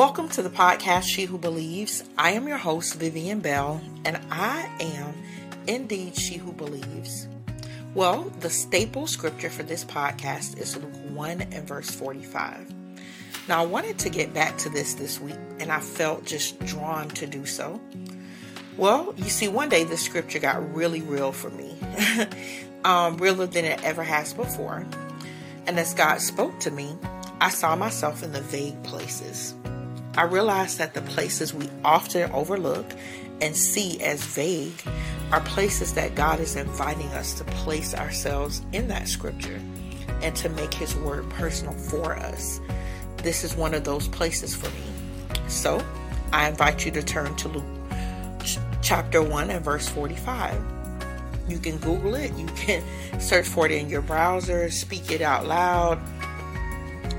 Welcome to the podcast, She Who Believes. I am your host, Vivian Bell, and I am indeed She Who Believes. Well, the staple scripture for this podcast is Luke 1 and verse 45. Now, I wanted to get back to this this week, and I felt just drawn to do so. Well, you see, one day the scripture got really real for me, um, realer than it ever has before. And as God spoke to me, I saw myself in the vague places. I realized that the places we often overlook and see as vague are places that God is inviting us to place ourselves in that scripture and to make His word personal for us. This is one of those places for me. So I invite you to turn to Luke chapter 1 and verse 45. You can Google it, you can search for it in your browser, speak it out loud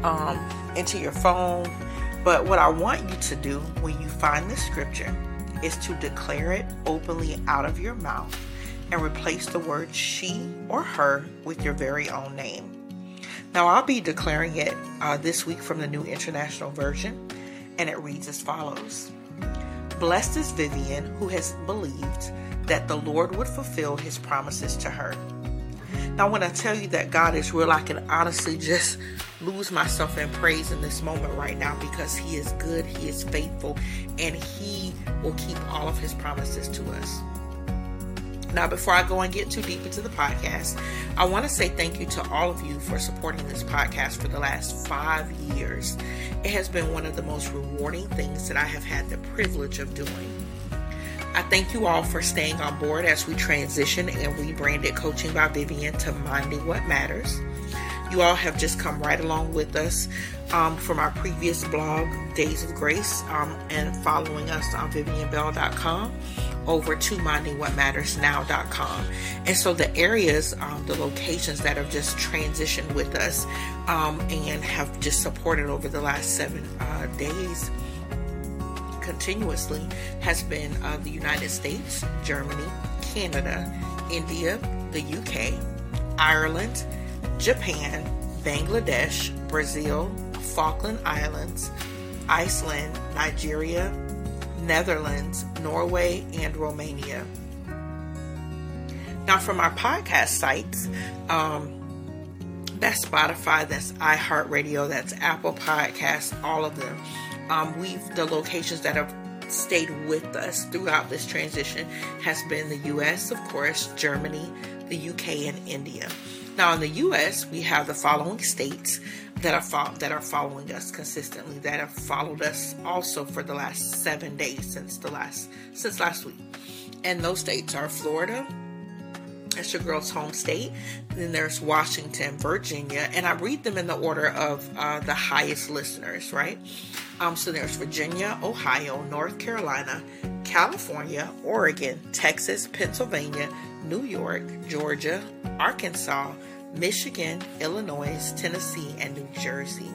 um, into your phone but what I want you to do when you find the scripture is to declare it openly out of your mouth and replace the word she or her with your very own name. Now, I'll be declaring it uh, this week from the New International Version, and it reads as follows Blessed is Vivian, who has believed that the Lord would fulfill his promises to her. Now, when I tell you that God is real, I can honestly just lose myself in praise in this moment right now because He is good, He is faithful, and He will keep all of His promises to us. Now, before I go and get too deep into the podcast, I want to say thank you to all of you for supporting this podcast for the last five years. It has been one of the most rewarding things that I have had the privilege of doing. I thank you all for staying on board as we transition and rebranded Coaching by Vivian to Minding What Matters. You all have just come right along with us um, from our previous blog, Days of Grace, um, and following us on VivianBell.com over to mindingwhatmattersnow.com. And so the areas, um, the locations that have just transitioned with us um, and have just supported over the last seven uh, days continuously has been uh, the United States, Germany, Canada, India, the UK, Ireland, Japan, Bangladesh, Brazil, Falkland Islands, Iceland, Nigeria, Netherlands, Norway, and Romania. Now, from our podcast sites, um, that's Spotify, that's iHeartRadio, that's Apple Podcasts, all of them um, we've the locations that have stayed with us throughout this transition has been the US, of course, Germany, the UK, and India. Now, in the US, we have the following states that are fo- that are following us consistently, that have followed us also for the last seven days since the last since last week, and those states are Florida, that's your girl's home state. Then there's Washington, Virginia, and I read them in the order of uh, the highest listeners, right? Um, so there's Virginia, Ohio, North Carolina, California, Oregon, Texas, Pennsylvania, New York, Georgia, Arkansas, Michigan, Illinois, Tennessee, and New Jersey.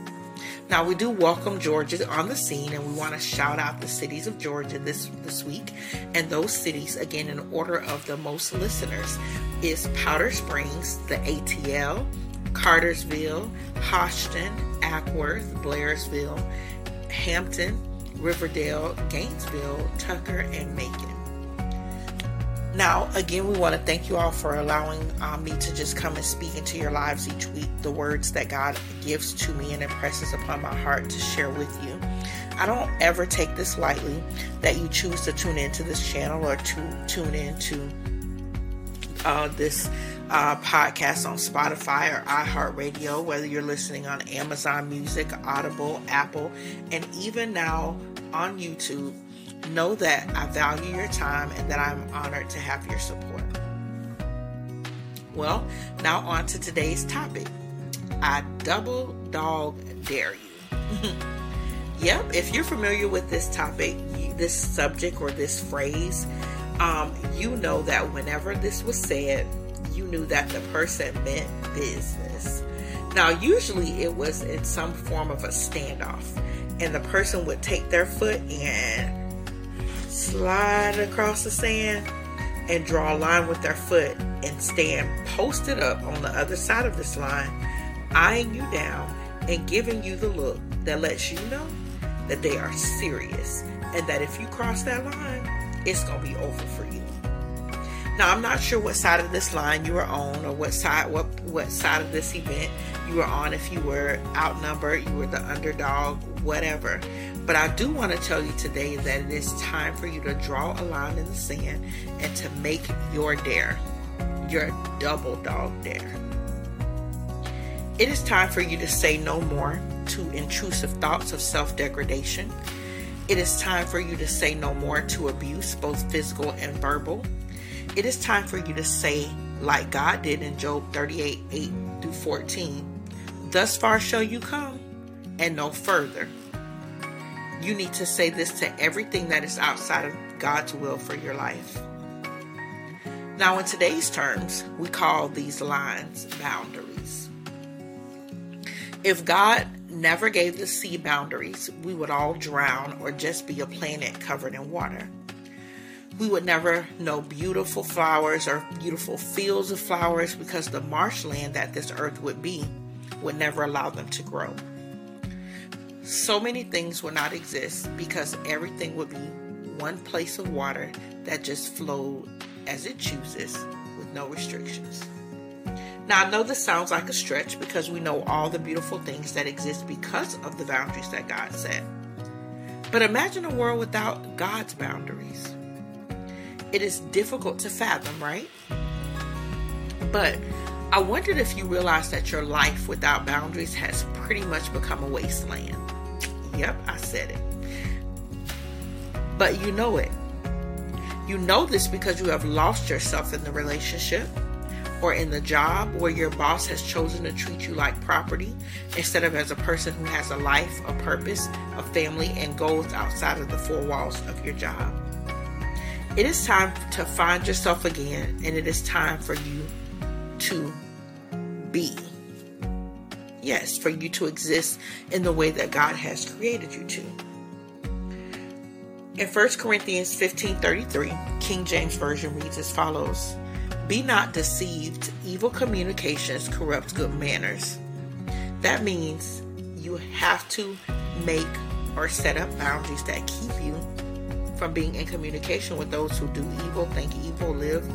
Now we do welcome Georgia on the scene, and we want to shout out the cities of Georgia this this week. And those cities, again, in order of the most listeners, is Powder Springs, the ATL, Cartersville, Hodgson, Acworth, Blairsville, Hampton, Riverdale, Gainesville, Tucker, and Macon. Now, again, we want to thank you all for allowing um, me to just come and speak into your lives each week the words that God gives to me and impresses upon my heart to share with you. I don't ever take this lightly that you choose to tune into this channel or to tune into uh, this uh, podcast on Spotify or iHeartRadio, whether you're listening on Amazon Music, Audible, Apple, and even now on YouTube know that I value your time and that I'm honored to have your support. Well, now on to today's topic. I double dog dare you. yep, if you're familiar with this topic, this subject, or this phrase, um, you know that whenever this was said, you knew that the person meant business. Now, usually it was in some form of a standoff, and the person would take their foot and slide across the sand and draw a line with their foot and stand posted up on the other side of this line, eyeing you down and giving you the look that lets you know that they are serious and that if you cross that line, it's going to be over for you. Now, I'm not sure what side of this line you were on or what side what what side of this event you were on if you were outnumbered, you were the underdog, whatever. But I do want to tell you today that it is time for you to draw a line in the sand and to make your dare, your double dog dare. It is time for you to say no more to intrusive thoughts of self degradation. It is time for you to say no more to abuse, both physical and verbal. It is time for you to say, like God did in Job 38 8 through 14, Thus far shall you come, and no further. You need to say this to everything that is outside of God's will for your life. Now, in today's terms, we call these lines boundaries. If God never gave the sea boundaries, we would all drown or just be a planet covered in water. We would never know beautiful flowers or beautiful fields of flowers because the marshland that this earth would be would never allow them to grow. So many things would not exist because everything would be one place of water that just flowed as it chooses with no restrictions. Now, I know this sounds like a stretch because we know all the beautiful things that exist because of the boundaries that God set. But imagine a world without God's boundaries. It is difficult to fathom, right? But I wondered if you realize that your life without boundaries has pretty much become a wasteland. Yep, I said it. But you know it. You know this because you have lost yourself in the relationship or in the job where your boss has chosen to treat you like property instead of as a person who has a life, a purpose, a family, and goals outside of the four walls of your job. It is time to find yourself again, and it is time for you to be. Yes, for you to exist in the way that God has created you to. In 1 Corinthians 15:33, King James Version reads as follows: Be not deceived, evil communications corrupt good manners. That means you have to make or set up boundaries that keep you from being in communication with those who do evil, think evil, live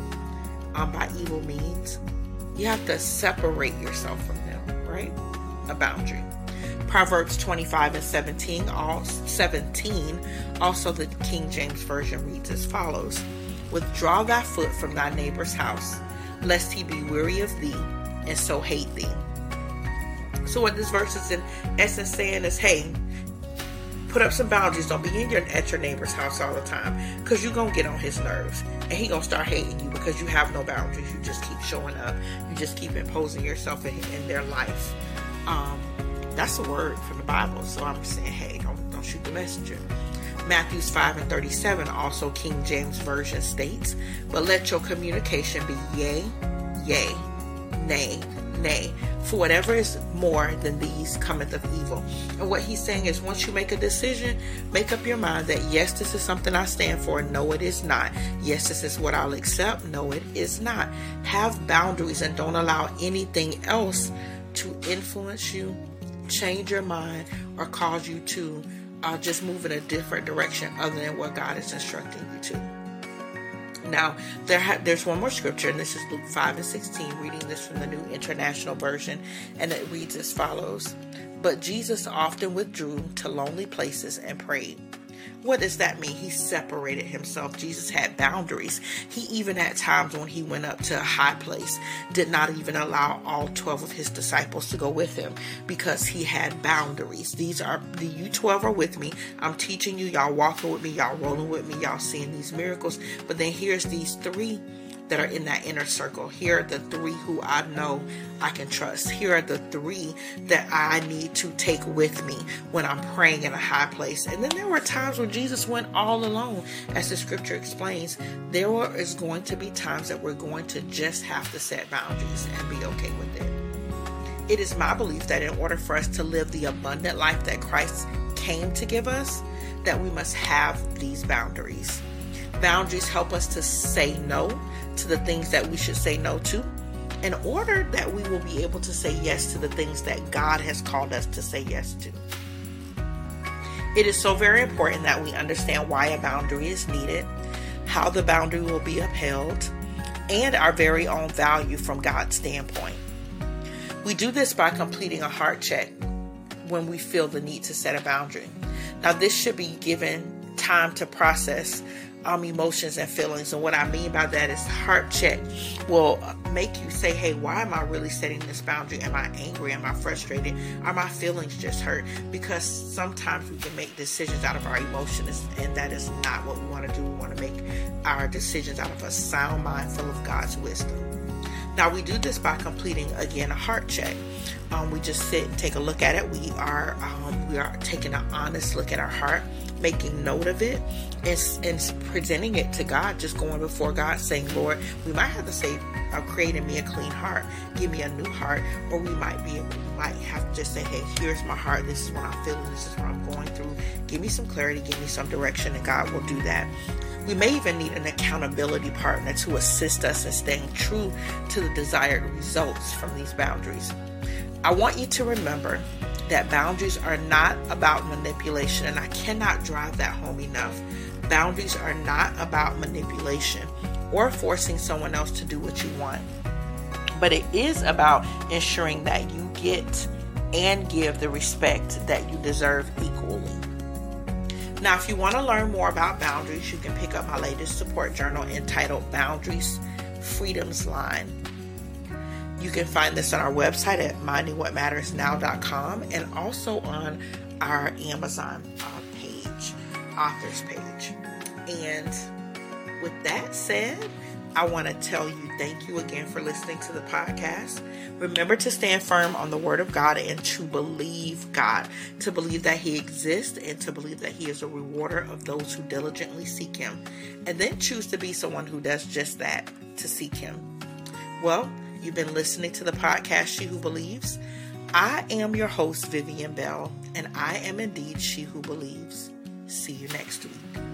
um, by evil means. You have to separate yourself from them, right? A boundary. Proverbs 25 and 17, all 17, also the King James Version reads as follows Withdraw thy foot from thy neighbor's house, lest he be weary of thee, and so hate thee. So, what this verse is in essence saying is, hey, put up some boundaries. Don't be in your at your neighbor's house all the time because you're gonna get on his nerves and he gonna start hating you because you have no boundaries. You just keep showing up. You just keep imposing yourself in, in their life. Um, that's a word from the Bible. So I'm saying, hey, don't, don't shoot the messenger. Matthews 5 and 37, also King James Version states, But let your communication be yea, yea, nay, nay. For whatever is more than these cometh of evil. And what he's saying is once you make a decision, make up your mind that yes, this is something I stand for. No, it is not. Yes, this is what I'll accept. No, it is not. Have boundaries and don't allow anything else to influence you change your mind or cause you to uh, just move in a different direction other than what God is instructing you to. Now, there ha- there's one more scripture, and this is Luke 5 and 16, reading this from the New International Version, and it reads as follows But Jesus often withdrew to lonely places and prayed. What does that mean? He separated himself. Jesus had boundaries. He even at times when he went up to a high place did not even allow all 12 of his disciples to go with him because he had boundaries. These are the you 12 are with me. I'm teaching you, y'all walking with me, y'all rolling with me, y'all seeing these miracles. But then here's these three that are in that inner circle. Here are the three who I know I can trust. Here are the three that I need to take with me when I'm praying in a high place. And then there were times when Jesus went all alone, as the scripture explains. There is going to be times that we're going to just have to set boundaries and be okay with it. It is my belief that in order for us to live the abundant life that Christ came to give us, that we must have these boundaries. Boundaries help us to say no to the things that we should say no to in order that we will be able to say yes to the things that God has called us to say yes to. It is so very important that we understand why a boundary is needed, how the boundary will be upheld, and our very own value from God's standpoint. We do this by completing a heart check when we feel the need to set a boundary. Now, this should be given time to process um, emotions and feelings. And what I mean by that is heart check will make you say, hey, why am I really setting this boundary? Am I angry? Am I frustrated? Are my feelings just hurt? Because sometimes we can make decisions out of our emotions, and that is not what we want to do. We want to make our decisions out of a sound mind full of God's wisdom. Now, we do this by completing again a heart check. Um, we just sit and take a look at it. We are um, we are taking an honest look at our heart making note of it and, and presenting it to God, just going before God saying, Lord, we might have to say, uh, create in me a clean heart, give me a new heart, or we might be we might have to just say, hey, here's my heart, this is what I'm feeling, this is what I'm going through. Give me some clarity, give me some direction, and God will do that. We may even need an accountability partner to assist us in staying true to the desired results from these boundaries. I want you to remember that boundaries are not about manipulation, and I cannot drive that home enough. Boundaries are not about manipulation or forcing someone else to do what you want, but it is about ensuring that you get and give the respect that you deserve equally. Now, if you want to learn more about boundaries, you can pick up my latest support journal entitled Boundaries Freedom's Line you can find this on our website at mindingwhatmattersnow.com and also on our Amazon uh, page, authors page. And with that said, I want to tell you thank you again for listening to the podcast. Remember to stand firm on the Word of God and to believe God, to believe that He exists and to believe that He is a rewarder of those who diligently seek Him. And then choose to be someone who does just that, to seek Him. Well, You've been listening to the podcast She Who Believes. I am your host, Vivian Bell, and I am indeed She Who Believes. See you next week.